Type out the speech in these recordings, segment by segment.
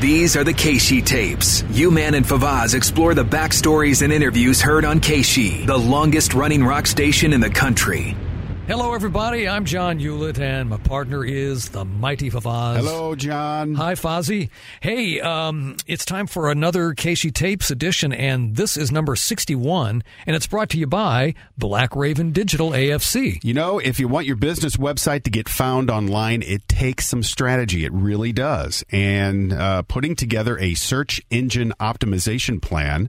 These are the KSHE tapes. U-Man and Favazz explore the backstories and interviews heard on KSHE, the longest running rock station in the country. Hello, everybody. I'm John Ulett, and my partner is the mighty Favazz. Hello, John. Hi, Fozzie. Hey, um, it's time for another KSHE Tapes edition, and this is number 61, and it's brought to you by Black Raven Digital AFC. You know, if you want your business website to get found online, it takes some strategy. It really does. And uh, putting together a search engine optimization plan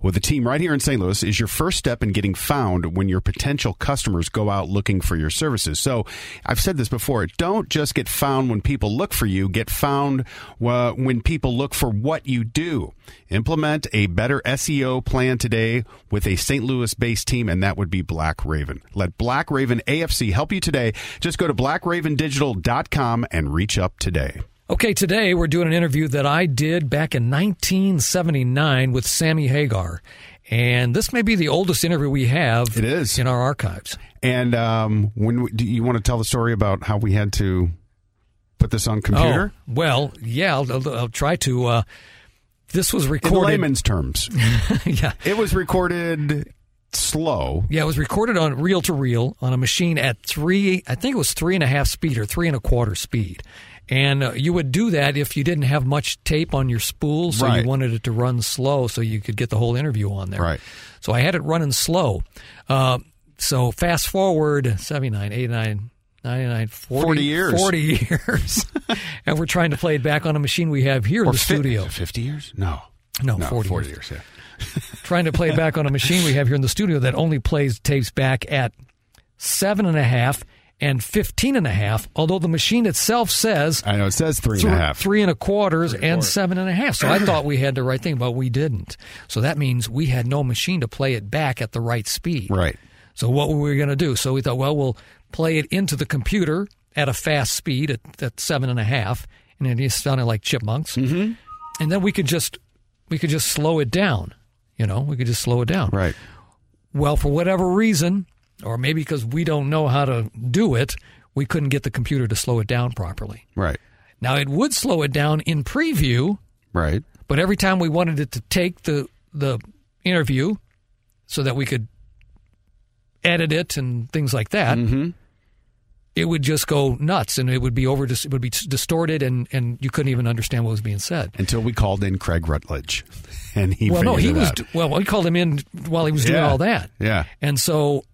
with a team right here in St. Louis is your first step in getting found when your potential customers go out looking for your services. So I've said this before don't just get found when people look for you, get found uh, when people look for what you do. Implement a better SEO plan today with a St. Louis based team, and that would be Black Raven. Let Black Raven AFC help you today. Just go to blackravendigital.com and reach up today. Okay, today we're doing an interview that I did back in 1979 with Sammy Hagar. And this may be the oldest interview we have It is. in our archives. And um, when we, do you want to tell the story about how we had to put this on computer? Oh, well, yeah, I'll, I'll, I'll try to. Uh, this was recorded In layman's terms, yeah, it was recorded slow. yeah, it was recorded on reel to reel on a machine at three. I think it was three and a half speed or three and a quarter speed. And uh, you would do that if you didn't have much tape on your spool, so Right. you wanted it to run slow, so you could get the whole interview on there. Right. So I had it running slow. Uh, so fast forward 79, 89, 99, 40, 40 years. 40 years. and we're trying to play it back on a machine we have here in the fi- studio. Fifty years? No, No, no, 40 40 years. years. yeah. trying to play it back on a machine we have here in the studio that only plays tapes back at seven and a half and 15 and a half, although the machine itself says I know it says three and a half. three and a quarters and seven and a half. So I thought we had the right thing, but we didn't. So that means we had no machine to play it back at the right speed. Right. So what were we going to do? So we thought, well, we'll play it into the computer at a fast speed at, at seven and a half, and it just sounded like chipmunks. Mm-hmm. And then we could just we could just slow it down. You know, we could just slow it down. Right. Well, for whatever reason, or maybe because we don't know how to do it, we couldn't get the computer to slow it down properly. Right. Now it would slow it down in preview, Right. but every time we wanted it to take the the interview so that we could edit it and things like that, Mm-hmm. it would just go nuts and it would be over it would be distorted and and you couldn't even understand what was being said. Until we called in Craig Rutledge, and he well, no, he was out. well, we called him in while he was doing Yeah. all that. Yeah. And so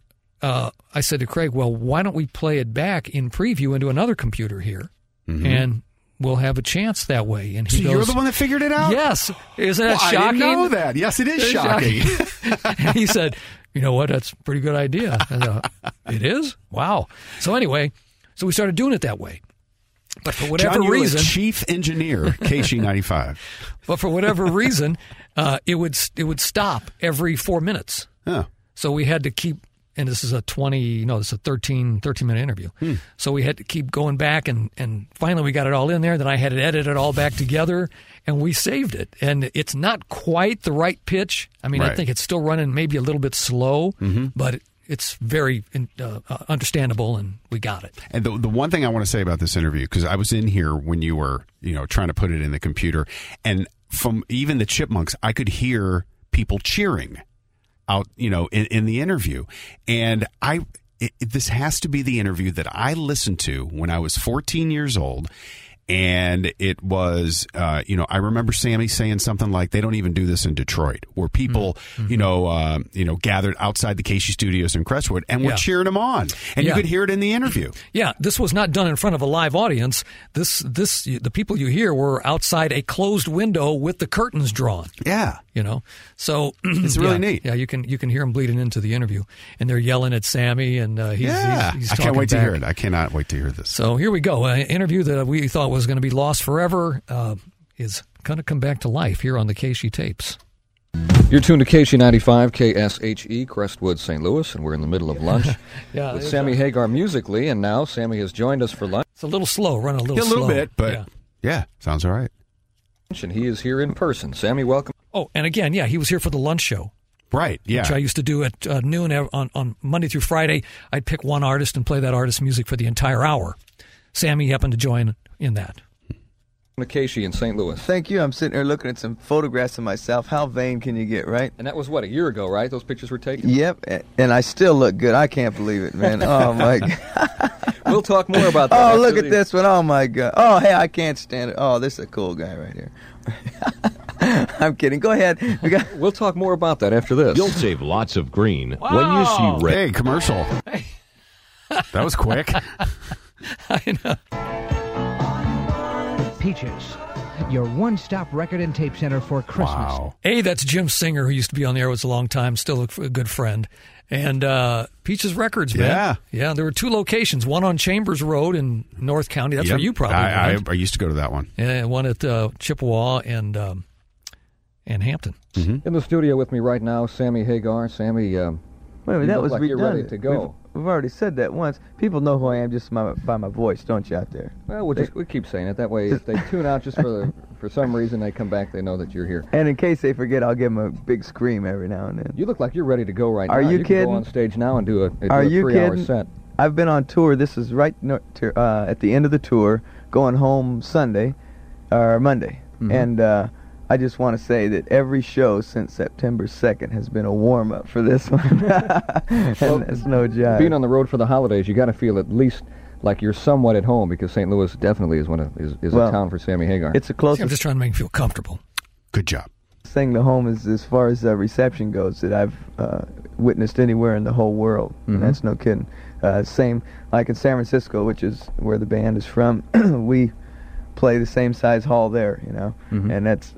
uh, I said to Craig, well, why don't we play it back in preview into another computer here and we'll have a chance that way. And he Mm-hmm. So goes, you're the one that figured it out. Yes. Isn't that Well, I shocking? didn't know that. Yes, it is It's shocking. and he said, you know what? That's a pretty good idea. It is? Wow. So anyway, so we started doing it that way. But for whatever John reason, chief engineer, KSHE ninety five. but for whatever reason, uh, it would it would stop every four minutes. Oh, So we had to keep, and this is a 20, no, this is a 13, 13 minute interview. Hmm. So we had to keep going back, and, and finally we got it all in there. Then I had to edit it edited all back together, and we saved it. And it's not quite the right pitch. I mean, I think it's still running maybe a little bit slow, Mm-hmm. but it's very uh, uh, understandable, and we got it. And the the one thing I want to say about this interview because I was in here when you were you know trying to put it in the computer, and from even the chipmunks, I could hear people cheering out you know in, in the interview, and I. It, this has to be the interview that I listened to when I was 14 years old. And it was, uh, you know, I remember Sammy saying something like, "They don't even do this in Detroit, where people, Mm-hmm. you know, uh, you know, gathered outside the KSHE Studios in Crestwood and were Yeah. cheering him on, and you could hear it in the interview." Yeah, this was not done in front of a live audience. This, this, the people you hear were outside a closed window with the curtains drawn. Yeah, you know so It's really yeah, neat. yeah you can you can hear them bleeding into the interview and they're yelling at sammy and uh, he's, yeah. he's, he's I can't wait to hear it. I cannot wait to hear this. so here we go an interview that we thought was going to be lost forever uh, is going to come back to life here on the KSHE tapes. You're tuned to KSHE95, KSHE, Crestwood, St. Louis, and we're in the middle of lunch Yeah, with Sammy a- Hagar musically, and now Sammy has joined us for lunch, It's a little slow, running a little Yeah, a little slow. bit, but Yeah. yeah. sounds all right. and he is here in person. Sammy, welcome. Oh, and again, yeah, he was here for the lunch show. Right. Yeah. which I used to do at uh, noon on, on Monday through Friday. I'd pick one artist and play that artist's music for the entire hour. Sammy happened to join in that. To in St. Louis. Thank you. I'm sitting here looking at some photographs of myself. How vain can you get, right? And that was, what, a year ago, right? Those pictures were taken? Yep. And I still look good. I can't believe it, man. Oh my god. We'll talk more about that. Oh, after look at this one. Oh my god. Oh, hey, I can't stand it. Oh, this is a cool guy right here. I'm kidding. Go ahead. We got We'll talk more about that after this. You'll save lots of green when you see red. Hey, commercial. That was quick. I know. Peaches, your one stop record and tape center for Christmas. Wow. A, that's Jim Singer, who used to be on the air, was a long time, still a, a good friend. And uh, Peaches Records, man. Yeah. Yeah, there were two locations, one on Chambers Road in North County. That's Yep. where you probably I, I. I used to go to that one. and one at uh, Chippewa and um, and Hampton. In the studio with me right now, Sammy Hagar. Sammy, um, Wait a minute, You that was like you're ready to go. We've, we've already said that once. People know who I am just by my, by my voice, don't you, out there? well, we'll just we keep saying it. That way, if they tune out just for the, for some reason, they come back, they know that you're here. And in case they forget, I'll give them a big scream every now and then. You look like you're ready to go right now. Are now. you can kidding? go on stage now and do a, do Are a you three-hour kidding? set. I've been on tour. This is right no, to, uh, at the end of the tour, going home Sunday or Monday, Mhm. and uh, I just want to say that every show since September 2nd has been a warm up for this one, and Well, that's no job. Being on the road for the holidays, you got to feel at least like you're somewhat at home because St. Louis definitely is one of is, is Well, a town for Sammy Hagar. it's a close. I'm just trying to make him feel comfortable. Good job. thing to home is as far as uh, reception goes that I've uh, witnessed anywhere in the whole world. Mhm. That's no kidding. Uh, same like in San Francisco, which is where the band is from. we play the same size hall there, you know, Mhm. and that's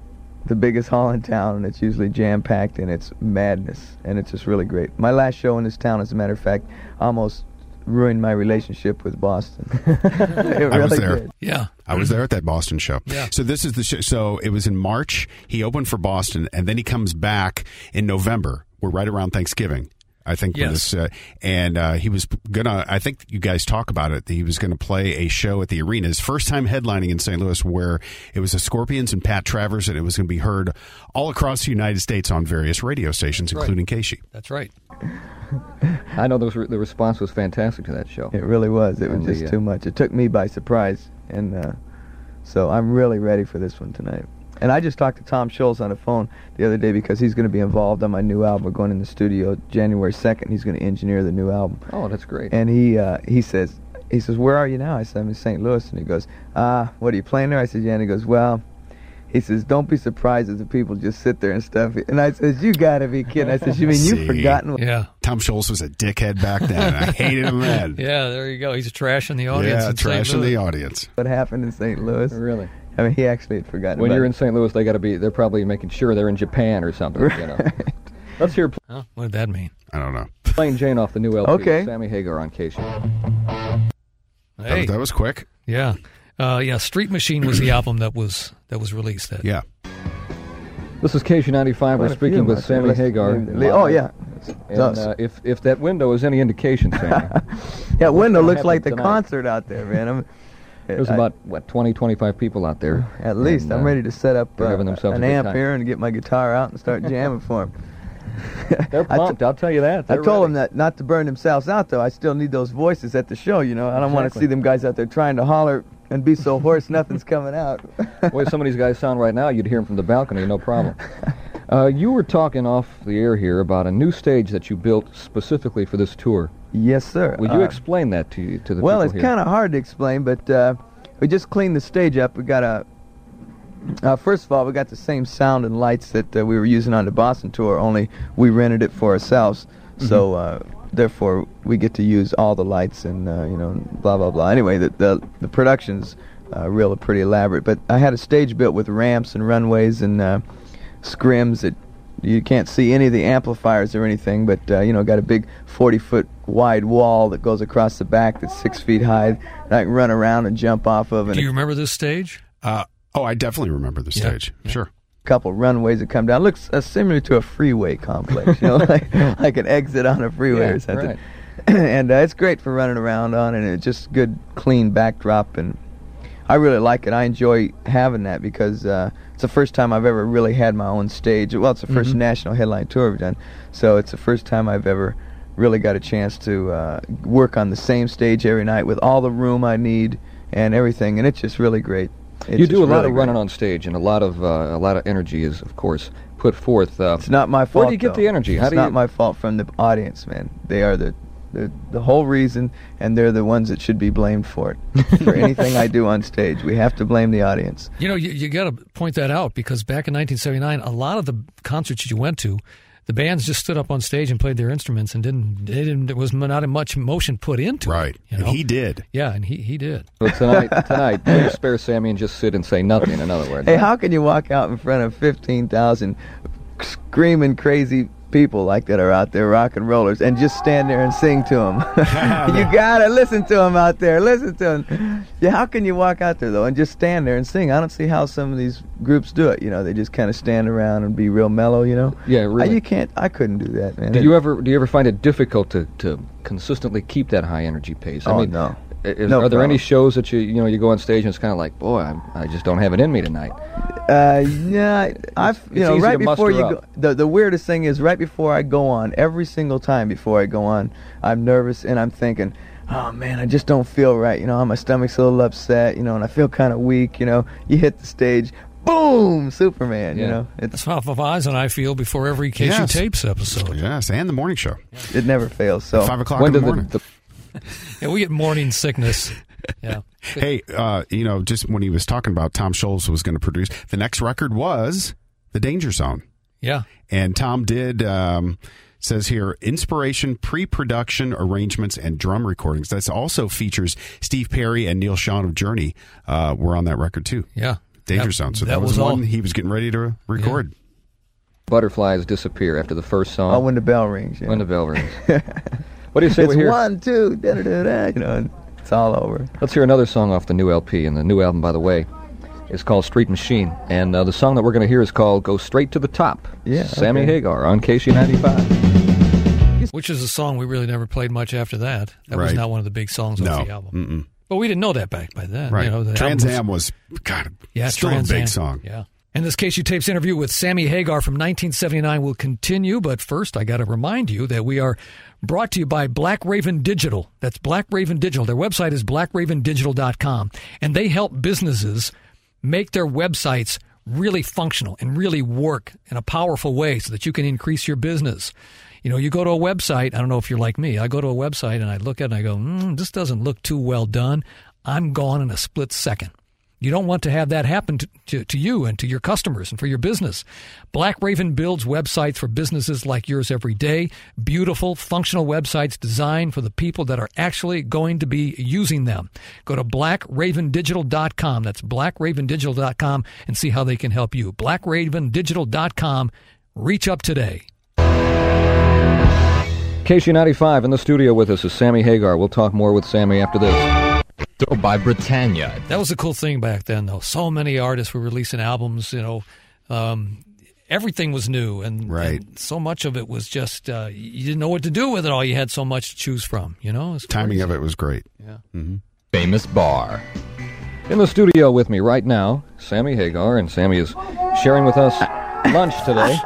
the biggest hall in town, and it's usually jam packed, and it's madness, and it's just really great. My last show in this town, as a matter of fact, almost ruined my relationship with Boston. it I was there. did. Yeah. I was there at that Boston show. Yeah. So this is the show. So it was in March. He opened for Boston, and then he comes back in November. We're right around Thanksgiving. I think Yes. this, uh, and uh, he was gonna. I think you guys talk about it. He was gonna play a show at the arena. His first time headlining in St. Louis, where it was the Scorpions and Pat Travers, and it was gonna be heard all across the United States on various radio stations, right. including KSHE. That's right. I know those, re- the response was fantastic to that show. It really was. It was And the, just uh, too much. It took me by surprise, and uh, so I'm really ready for this one tonight. And I just talked to Tom Scholz on the phone the other day because he's going to be involved on my new album. We're going in the studio January 2nd. He's going to engineer the new album. Oh, that's great. And he uh, he says he says where are you now? I said I'm in St. Louis, and he goes ah what are you playing there? I said yeah. And he goes well. He says, "Don't be surprised if the people just sit there and stuff." And I says, "You got to be kidding!" I said, "You mean you've forgotten?" Yeah. Tom Scholz was a dickhead back then. I hated him then. Yeah, there you go. He's a trash in the audience. yeah, in St. trash in the audience. What happened in St. Louis? really. I mean, he actually had forgotten. When about you're it. in St. Louis, they got to be. They're probably making sure they're in Japan or something. You know. Let's hear Huh? What did that mean? I don't know. Plain Jane off the new LP. Okay. Sammy Hagar on KSHE. That, Hey, was, that was quick. yeah, uh, yeah. Street Machine was the album that was that was released. That Yeah. This is KSHE95. We're speaking with I. Sammy Hagar. Oh yeah, And uh, if if that window is any indication, Sammy, yeah. Window looks like the tonight? concert out there, man. I'm, there's I- about what 20, 25 people out there. at least And, I'm uh, ready to set up uh, an amp time. here and get my guitar out and start jamming for them. They're pumped. I'll tell you that. I They're told ready. them that not to burn themselves out, though. I still need those voices at the show, you know. I don't want to see them guys out there trying to holler and be so hoarse nothing's coming out. The way some of these guys sound right now, you'd hear them from the balcony, no problem. Uh, you were talking off the air here about a new stage that you built specifically for this tour. yes, sir. Would you Uh, explain that to you, to the people? well, it's kind of hard to explain, but uh, we just cleaned the stage up. We got a. Uh, first of all, we got the same sound and lights that uh, we were using on the Boston tour, only we rented it for ourselves. So, uh, therefore, we get to use all the lights and uh, you know, blah blah blah. Anyway, the the, the production's uh, real pretty elaborate. But I had a stage built with ramps and runways and uh, scrims that you can't see any of the amplifiers or anything, but uh, you know, got a big 40 foot wide wall that goes across the back that's six feet high that I can run around and jump off of. And Do you remember this stage? Uh, oh, I definitely remember the Yeah. stage. Sure. couple runways that come down. Looks uh, similar to a freeway complex, you know, like, like an exit on a freeway Yeah, or something. right. and uh, it's great for running around on, and it's just good, clean backdrop, and I really like it. I enjoy having that because uh, it's the first time I've ever really had my own stage. Well, it's the 1st national headline tour I've done, so it's the first time I've ever really got a chance to uh, work on the same stage every night with all the room I need and everything, and it's just really great. It's you do a lot really of running great. on stage, and a lot of uh, a lot of energy is, of course, put forth. Uh, It's not my fault. Where do you get though. the energy? How it's do not you? my fault from the audience, man. They are the, the the whole reason, and they're the ones that should be blamed for it. for anything I do on stage, we have to blame the audience. You know, you, you got to point that out because back in 1979, a lot of the concerts you went to, the bands just stood up on stage and played their instruments and didn't. They didn't. There was not much motion put into Right. it. You know? he did. Yeah, and he he did. But tonight, tonight, please spare Sammy and just sit and say nothing. In other words, Hey, how can you walk out in front of fifteen thousand screaming crazy people like that are out there rock and rollers and just stand there and sing to them? you gotta listen to them out there. Listen to them. Yeah, how can you walk out there though and just stand there and sing? I don't see how some of these groups do it. You know, they just kind of stand around and be real mellow. You know. Yeah, really. You can't. I couldn't do that, man. Do you ever do you ever find it difficult to, to consistently keep that high energy pace? I Oh, mean, no. I- is- No are there any shows that you you know you go on stage and it's kind of like, boy, I'm, I just don't have it in me tonight. Uh, yeah, I've you know right before you go. The the weirdest thing is right before I go on, every single time before I go on, I'm nervous and I'm thinking, oh man, I just don't feel right. You know, my stomach's a little upset. You know, and I feel kind of weak. You know, you hit the stage, boom, Superman. You Yeah. know, That's it's of Favazz and I feel before every KSHE Yes. Tapes episode. Yes, and the morning show. it never fails. So Five o'clock when in the morning. the, the Yeah, we get morning sickness. Yeah. Hey, uh, you know, just when he was talking about Tom Scholz was going to produce, the next record was The Danger Zone. Yeah. And Tom did, um, says here, inspiration, pre production arrangements, and drum recordings. That also features Steve Perry and Neal Schon of Journey uh, were on that record too. Yeah. Danger That- Zone. So that that, was, was the all- one he was getting ready to record. butterflies disappear after the first song? oh, when the bell rings, yeah. when the bell rings. what do you say it's we hear? one, two, da da da da. You know, it's all over. Let's hear another song off the new LP. And the new album, by the way, is called Street Machine. And uh, the song that we're going to hear is called Go Straight to the Top. Yeah, Sammy okay. Hagar on KSHE95. Which is a song we really never played much after that. That was not one of the big songs No. off the album. Mm-mm. But we didn't know that back by then. Right. You know, the Trans album Am was, God, Yeah, still Trans a big Am. song. Yeah. And this KSHE Tapes interview with Sammy Hagar from 1979 will continue, but first I got to remind you that we are brought to you by Black Raven Digital. That's Black Raven Digital. Their website is blackravendigital.com, and they help businesses make their websites really functional and really work in a powerful way so that you can increase your business. You know, you go to a website, I don't know if you're like me, I go to a website and I look at it and I go, mm, this doesn't look too well done. I'm gone in a split second. You don't want to have that happen to, to, to you and to your customers and for your business. Black Raven builds websites for businesses like yours every day. Beautiful, functional websites designed for the people that are actually going to be using them. Go to blackravendigital.com. That's blackravendigital.com and see how they can help you. blackravendigital.com. Reach up today. KSHE95 in the studio with us is Sammy Hagar. We'll talk more with Sammy after this. By Britannia. That was the cool thing back then, though. So many artists were releasing albums. You know, um, everything was new, and, Right. and so much of it was just uh, you didn't know what to do with it all. You had so much to choose from. You know, Timing of it was great. Yeah. Famous bar. In the studio with me right now, Sammy Hagar, and Sammy is sharing with us lunch today.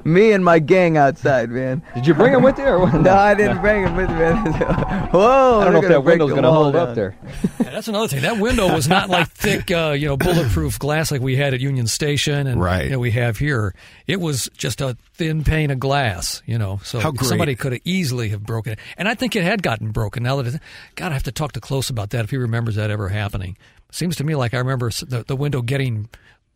Me and my gang outside, man. Did you bring him with you? Or what? No, I didn't bring him with me. Whoa! I don't know if that window's going going to to hold up there. Yeah, that's another thing. That window was not like thick, uh, you know, bulletproof glass like we had at Union Station and Right. you know, we have here. It was just a thin pane of glass, you know. So How great. somebody could have easily have broken it, and I think it had gotten broken. Now that, it, God, I have to talk to Klose about that if he remembers that ever happening. Seems to me like I remember the, the window getting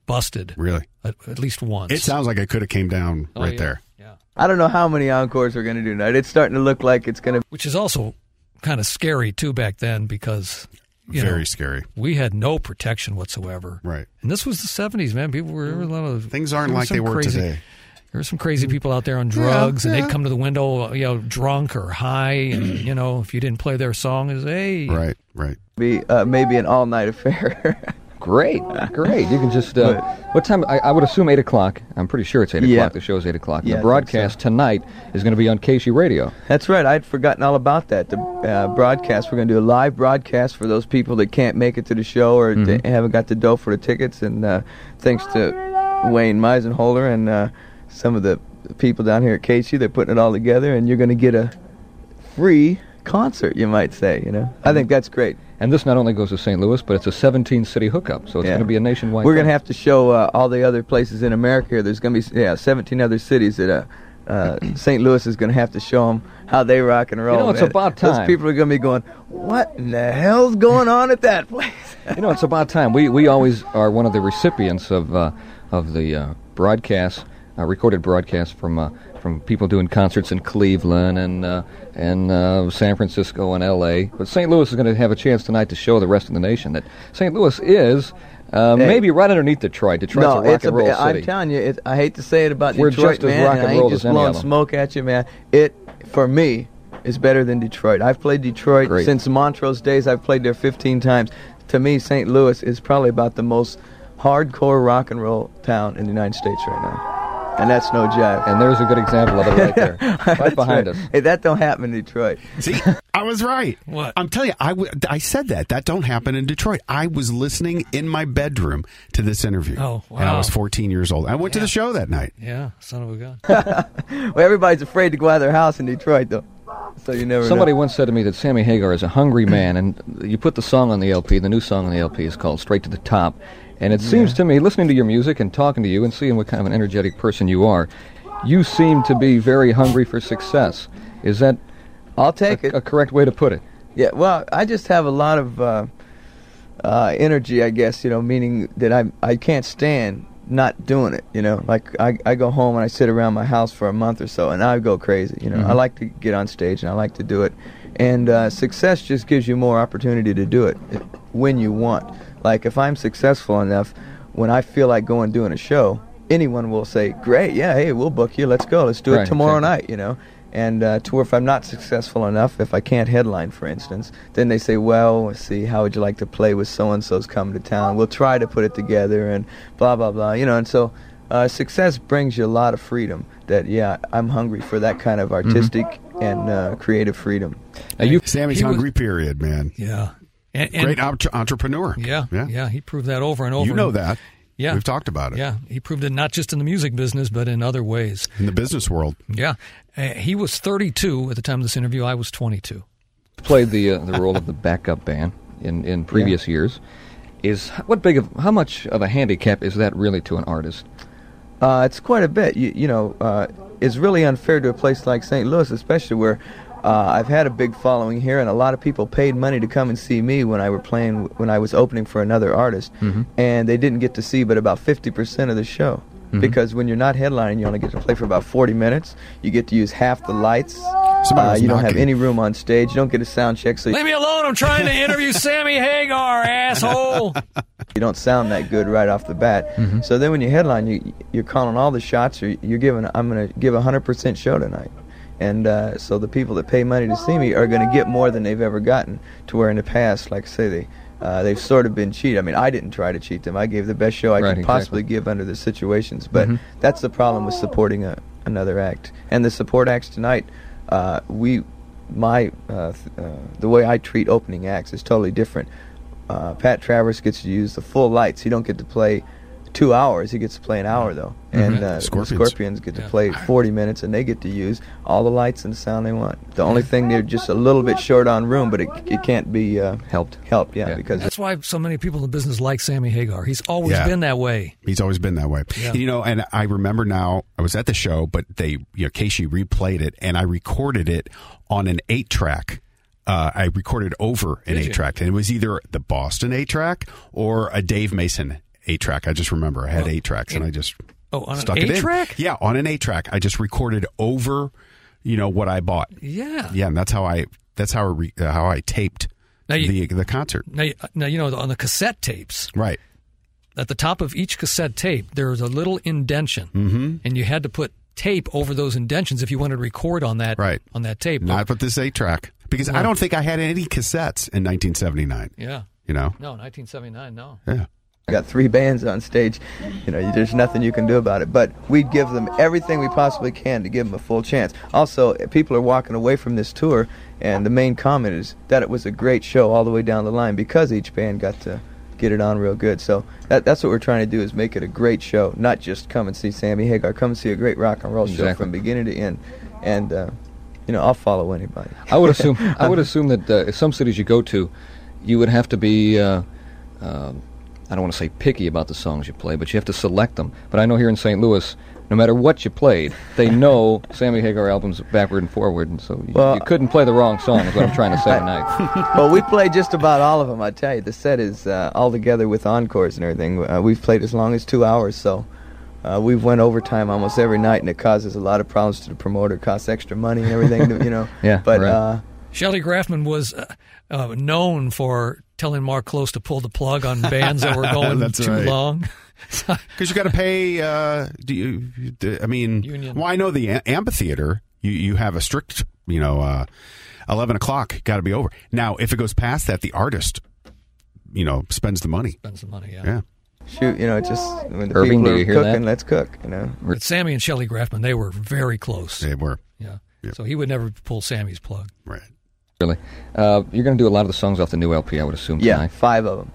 busted Really. at, at least once. It sounds like it could have came down Oh, right yeah. there. Yeah. I don't know how many encores we're going to do tonight. It's starting to look like it's going to. Which is also kind of scary too back then because you Very know, scary. we had no protection whatsoever. Right. And this was the 70s, man. People were there were a lot of Things aren't like they some were crazy- today. There were some crazy people out there on drugs, yeah. and they'd come to the window, you know, drunk or high, and you know, if you didn't play their song, is hey, Right, right. Be uh, maybe an all night affair. Great, great. You can just. Uh, what time? I, I would assume eight o'clock. I'm pretty sure it's eight Yeah. o'clock. The show's eight o'clock. Yeah, the broadcast tonight is going to be on KSHE Radio. That's right. I'd forgotten all about that. The uh, broadcast. We're going to do a live broadcast for those people that can't make it to the show or Mm-hmm. haven't got the dough for the tickets. And uh, thanks to Wayne Meisenholder and uh, some of the people down here at KSHE, they're putting it all together, and you're going to get a free concert. You might say. You know, I think that's great. And this not only goes to St. Louis, but it's a 17 city hookup, so it's Yeah. going to be a nationwide. We're going to have to show uh, all the other places in America. There's going to be yeah 17 other cities that uh, uh, St. Louis is going to have to show them how they rock and roll. You know, it's man. about Those time. people are going to be going, "What in the hell's going on at that place?" You know, it's about time. We we always are one of the recipients of uh, of the uh, broadcasts, uh, recorded broadcasts from uh, from people doing concerts in Cleveland and uh, and uh, San Francisco and L.A. But St. Louis is going to have a chance tonight to show the rest of the nation that St. Louis is. Uh, Hey. maybe right underneath Detroit. Detroit's no, a rock and roll a, city. I'm telling you, it, I hate to say it about We're Detroit, just as man. rock and I roll ain't as just blowing smoke at you, man. It for me is better than Detroit. I've played Detroit Great. since Montrose days. I've played there 15 times. To me, St. Louis is probably about the most hardcore rock and roll town in the United States right now, and that's no jive. and there's a good example of it right there, right behind right. us. Hey, that don't happen in Detroit. See, I was right. What? I'm telling you, I, w- I said that. That don't happen in Detroit. I was listening in my bedroom to this interview. Oh, wow. And I was 14 years old. I went to the show that night. yeah, son of a gun. Well, everybody's afraid to go out of their house in Detroit, though. So you never Somebody know. once said to me that Sammy Hagar is a hungry man, and you put the song on the LP. The new song on the LP is called "Straight to the Top," and it seems to me, listening to your music and talking to you and seeing what kind of an energetic person you are, you seem to be very hungry for success. Is that I'll take a, it. a correct way to put it? Yeah, well, I just have a lot of uh, uh, energy, I guess, you know, meaning that I I can't stand not doing it, you know. Like I I go home and I sit around my house for a month or so and I go crazy, you know. I like to get on stage and I like to do it. And uh, success just gives you more opportunity to do it when you want. Like if I'm successful enough, when I feel like going doing a show, anyone will say, "Great, yeah, hey, we'll book you. Let's go. Let's do Right, it tomorrow exactly. night." You know. And uh, to where if I'm not successful enough, if I can't headline, for instance, then they say, "Well, see, how would you like to play with so and so's coming to town? We'll try to put it together." And blah blah blah. You know. And so, uh, success brings you a lot of freedom. That yeah, I'm hungry for that kind of artistic and uh, creative freedom. Now you, Sammy's He was- hungry, period, man. Yeah, and, and Great entre- entrepreneur. yeah, Yeah. yeah, He proved that over and over. You know that. Yeah, We've talked about it. Yeah, he proved it not just in the music business, but in other ways. In the business world. Yeah, uh, he was 32 at the time of this interview. I was 22. played the uh, the role of the backup band in in previous years. Is what big of how much of a handicap is that really to an artist? Uh, it's quite a bit. You, you know, uh, it's really unfair to a place like St. Louis, especially where uh, I've had a big following here, and a lot of people paid money to come and see me when I were playing when I was opening for another artist, and they didn't get to see but about 50% of the show. Because when you're not headlining, you only get to play for about 40 minutes. You get to use half the lights. Uh, was you don't have any room on stage. You don't get a sound check, so Leave me alone! I'm trying to interview Sammy Hagar, asshole. you don't sound that good right off the bat. So then when you headline, you you're calling all the shots. Or you're giving. I'm going to give a hundred percent show tonight, and uh, so the people that pay money to see me are going to get more than they've ever gotten. To where in the past, like I say, they. Uh, they've sort of been cheated. I mean, I didn't try to cheat them. I gave the best show I Right, could exactly. possibly give under the situations. But that's the problem with supporting a, another act. And the support acts tonight, uh, we, my, uh, th- uh, the way I treat opening acts is totally different uh, Pat Travers gets to use the full lights. He don't get to play two hours. He gets to play an hour though. And uh, the Scorpions. Scorpions get to Yeah. play 40 minutes, and they get to use all the lights and the sound they want. The only thing they're just a little bit short on room, but it, it can't be uh, Helped. Helped, yeah, Yeah. because That's why so many people in the business like Sammy Hagar. He's always Yeah. been that way. He's always been that way. Yeah. You know, and I remember now, I was at the show, but they, you know, KSHE replayed it and I recorded it on an eight track. Uh, I recorded over an eight track, and it was either the Boston eight track or a Dave Mason eight track. I just remember I had eight tracks, and I just Oh, on an stuck it in. eight-track? Yeah, on an eight track. I just recorded over, you know, what I bought. Yeah. Yeah, and that's how I that's how I re, uh, how I taped Now you- the the concert. Now, you- now you know on the cassette tapes. Right. At the top of each cassette tape, there's a little indention, mm-hmm. and you had to put tape over those indentions if you wanted to record on that Right. on that tape. Not with this eight track because I don't think I had any cassettes in 1979. yeah. You know. No, 1979. No. Yeah. We got three bands on stage. You know, there's nothing you can do about it. But we give them everything we possibly can to give them a full chance. Also, people are walking away from this tour, and the main comment is that it was a great show all the way down the line because each band got to get it on real good. So that, that's what we're trying to do is make it a great show, not just come and see Sammy Hagar, come and see a great rock and roll show from beginning to end. And uh, you know, I'll follow anybody. I would assume. I would assume that uh, some cities you go to, you would have to be. Uh, uh, I don't want to say picky about the songs you play, but you have to select them. But I know here in St. Louis, no matter what you played, they know Sammy Hagar albums backward and forward, and so you, Well- you couldn't play the wrong song. Is what I'm trying to say tonight. well, we play just about all of them. I tell you, the set is uh, all together with encores and everything. Uh, we've played as long as two hours, so uh, we've went overtime almost every night, and it causes a lot of problems to the promoter. It costs extra money and everything, to, you know. Yeah, But right. uh, Shelley Graffman was uh, uh, known for telling Mark Klose to pull the plug on bands that were going That's too right. long. Because you got to pay. Uh, do you? do- I mean, Union. well, I know the a- amphitheater. You you have a strict, you know, uh, eleven o'clock. Got to be over. Now, if it goes past that, the artist, you know, spends the money. Spend some money, yeah. Yeah. shoot, you know, it just when the Irving, people do are you hear cooking, that? let's cook. You know. But Sammy and Shelley Graffman, they were very close. They were Yeah. Yep. So he would never pull Sammy's plug. right. Really, uh, you're going to do a lot of the songs off the new LP, I would assume Yeah, tonight. five of them.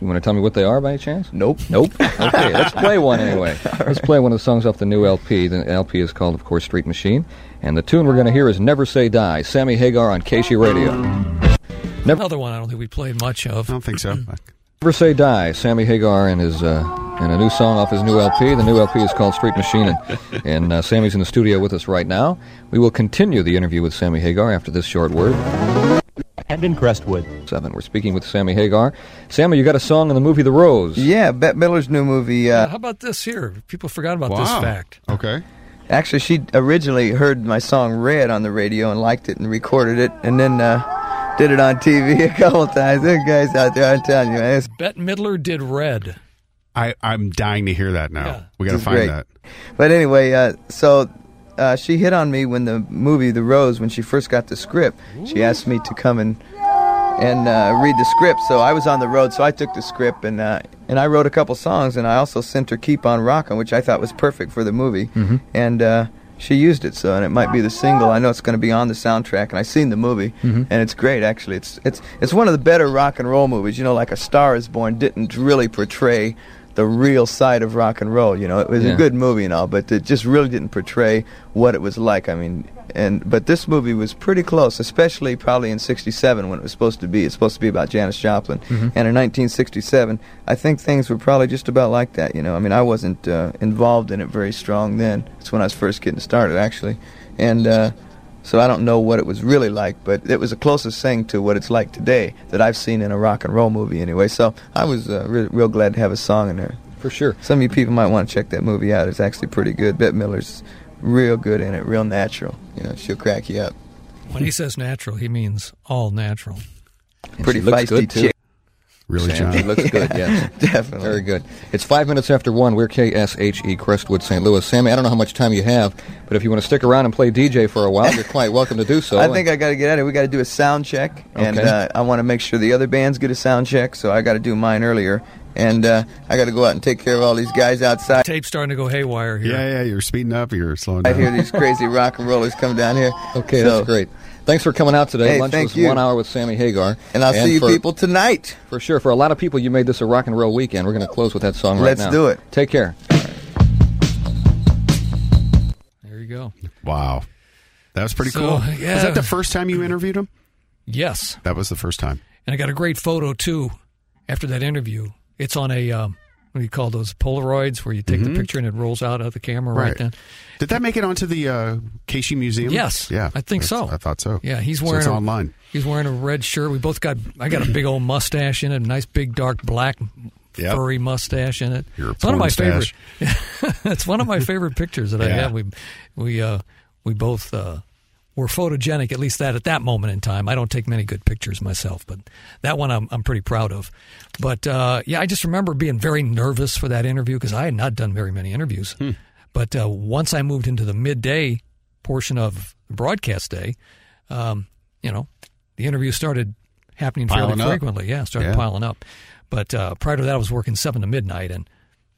You want to tell me what they are by any chance? Nope. Nope. Okay, let's play one anyway. Let's play one of the songs off the new LP. The LP is called, of course, Street Machine. And the tune we're going to hear is Never Say Die, Sammy Hagar on KSHE Radio. Never, Another one I don't think we played much of. I don't think so. Never Say Die, Sammy Hagar and his uh, and a new song off his new LP. The new LP is called Street Machine, and, and uh, Sammy's in the studio with us right now. We will continue the interview with Sammy Hagar after this short word. And Hendon Crestwood. Seven. We're speaking with Sammy Hagar. Sammy, you got a song in the movie The Rose. Yeah, Bette Midler's new movie. Uh, How about this here? People forgot about this fact. Okay. Actually, she originally heard my song "Red" on the radio and liked it and recorded it, and then uh, did it on TV a couple times. There, guys out there, I'm telling you, man, it's Bette Midler did Red. I I'm dying to hear that now. Yeah. We got to find great. that. But anyway, uh, so uh, she hit on me when the movie The Rose, when she first got the script. She asked me to come and and uh, read the script. So I was on the road, so I took the script and uh, and I wrote a couple songs, and I also sent her "Keep on Rockin'," which I thought was perfect for the movie. And uh, she used it, so and it might be the single. I know it's going to be on the soundtrack, and I've seen the movie, and it's great. Actually, it's it's it's one of the better rock and roll movies. You know, like A Star Is Born didn't really portray the real side of rock and roll. You know, it was Yeah. a good movie and all, but it just really didn't portray what it was like. I mean, and but this movie was pretty close, especially probably in '67 when it was supposed to be. It's supposed to be about Janis Joplin, and in 1967, I think things were probably just about like that. You know, I mean, I wasn't uh, involved in it very strong then. It's when I was first getting started, actually, and. Uh, so I don't know what it was really like, but it was the closest thing to what it's like today that I've seen in a rock and roll movie anyway. So I was uh, re- real glad to have a song in there. For sure. Some of you people might want to check that movie out. It's actually pretty good. Bette Midler's real good in it, real natural. You know, she'll crack you up. When he says natural, he means all natural. And Pretty feisty good, too. Really, Sam, John? looks good, yes. Definitely. Very good. It's five minutes after one. We're KSHE E Crestwood, St. Louis. Sammy, I don't know how much time you have, but if you want to stick around and play DJ for a while, you're quite welcome to do so. I think I got to get at it. We got to do a sound check, and Okay. uh, I want to make sure the other bands get a sound check. So I got to do mine earlier, and uh, I got to go out and take care of all these guys outside. Tape's starting to go haywire here. Yeah, yeah. You're speeding up. You're slowing down. I hear these crazy rock and rollers come down here. Okay, So- that's great. Thanks for coming out today. Hey, Lunch thank was you. one hour with Sammy Hagar. And I'll see you for, people tonight. For sure. For a lot of people, you made this a rock and roll weekend. We're going to close with that song right now. Let's do it. Take care. There you go. Wow. That was pretty So, cool. yeah. Was that the first time you interviewed him? Yes. That was the first time. And I got a great photo too after that interview. It's on a um, what do you call those Polaroids where you take the picture and it rolls out of the camera right, Mm-hmm. Right. then. Did that make it onto the uh, KSHE Museum? Yes. Yeah. I think so. I thought so. Yeah, he's So wearing it's a- online. He's wearing a red shirt. We both got. I got a big old mustache in it, a nice big dark black Yep. furry mustache in it. It's one of my porn favorite. it's one of my favorite pictures that I have. We we uh, we both uh, were photogenic. At least that at that moment in time. I don't take many good pictures myself, but that one I'm I'm pretty proud of. But uh, yeah, I just remember being very nervous for that interview because I had not done very many interviews. Hmm. But uh, once I moved into the midday portion of broadcast day, um, you know, the interviews started happening fairly up. frequently. Yeah, started Yeah. piling up. But uh, prior to that, I was working seven to midnight, and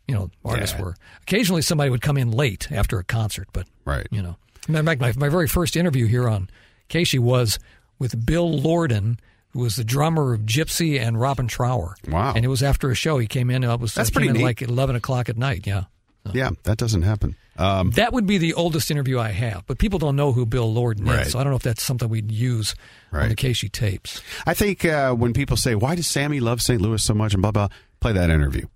you know, artists Yeah. were occasionally somebody would come in late after a concert, but Right. you know, fact, my my very first interview here on KSHE was with Bill Lordan. Who was the drummer of Gypsy and Robin Trower? Wow. And it was after a show. He came in. uh, It was That's came pretty in neat. like eleven o'clock at night. Yeah. Yeah, that doesn't happen. Um, That would be the oldest interview I have, but people don't know who Bill Lordan Right. is, so I don't know if that's something we'd use on the KSHE tapes. I think uh, when people say, "Why does Sammy love St. Louis so much?" and blah blah, play that interview.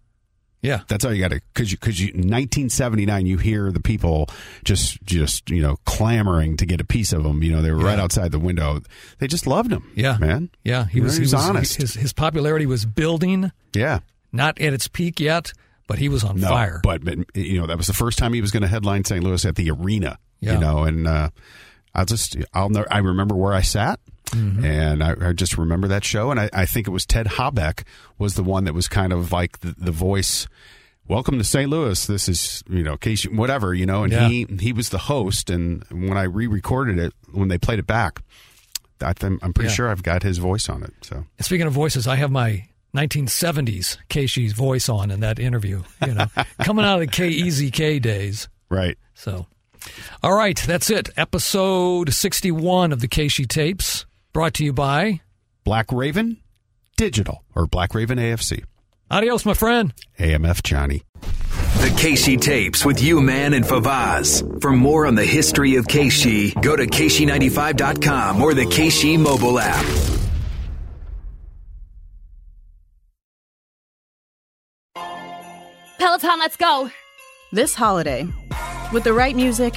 Yeah, That's all you got to because you because you 1979 you hear the people just just you know clamoring to get a piece of him. You know they were right outside the window. They just loved him. yeah, man. Yeah, he You know, was. he was honest. His his popularity was building, Yeah. not at its peak yet, but he was on No, fire. but, but you know that was the first time he was going to headline St. Louis at the arena. Yeah. You know, and uh, I'll just I'll know I remember where I sat. Mm-hmm. And I, I just remember that show, and I, I think it was Ted Habeck was the one that was kind of like the, the voice. Welcome to St. Louis. This is you know KSHE, whatever you know, and Yeah. he he was the host. And when I re-recorded it, when they played it back, I I'm pretty Yeah. sure I've got his voice on it. So speaking of voices, I have my 1970s KSHE's voice on in that interview. You know, coming out of the KEZK days. right, So, all right, that's it. Episode 61 of the KSHE tapes, brought to you by Black Raven Digital or Black Raven AFC, Adios, my friend. AMF Johnny. The KSHE tapes with you, man, and Favazz. For more on the history of KSHE, go to KSHE95.com or the KSHE mobile app. Peloton, let's go. This holiday, with the right music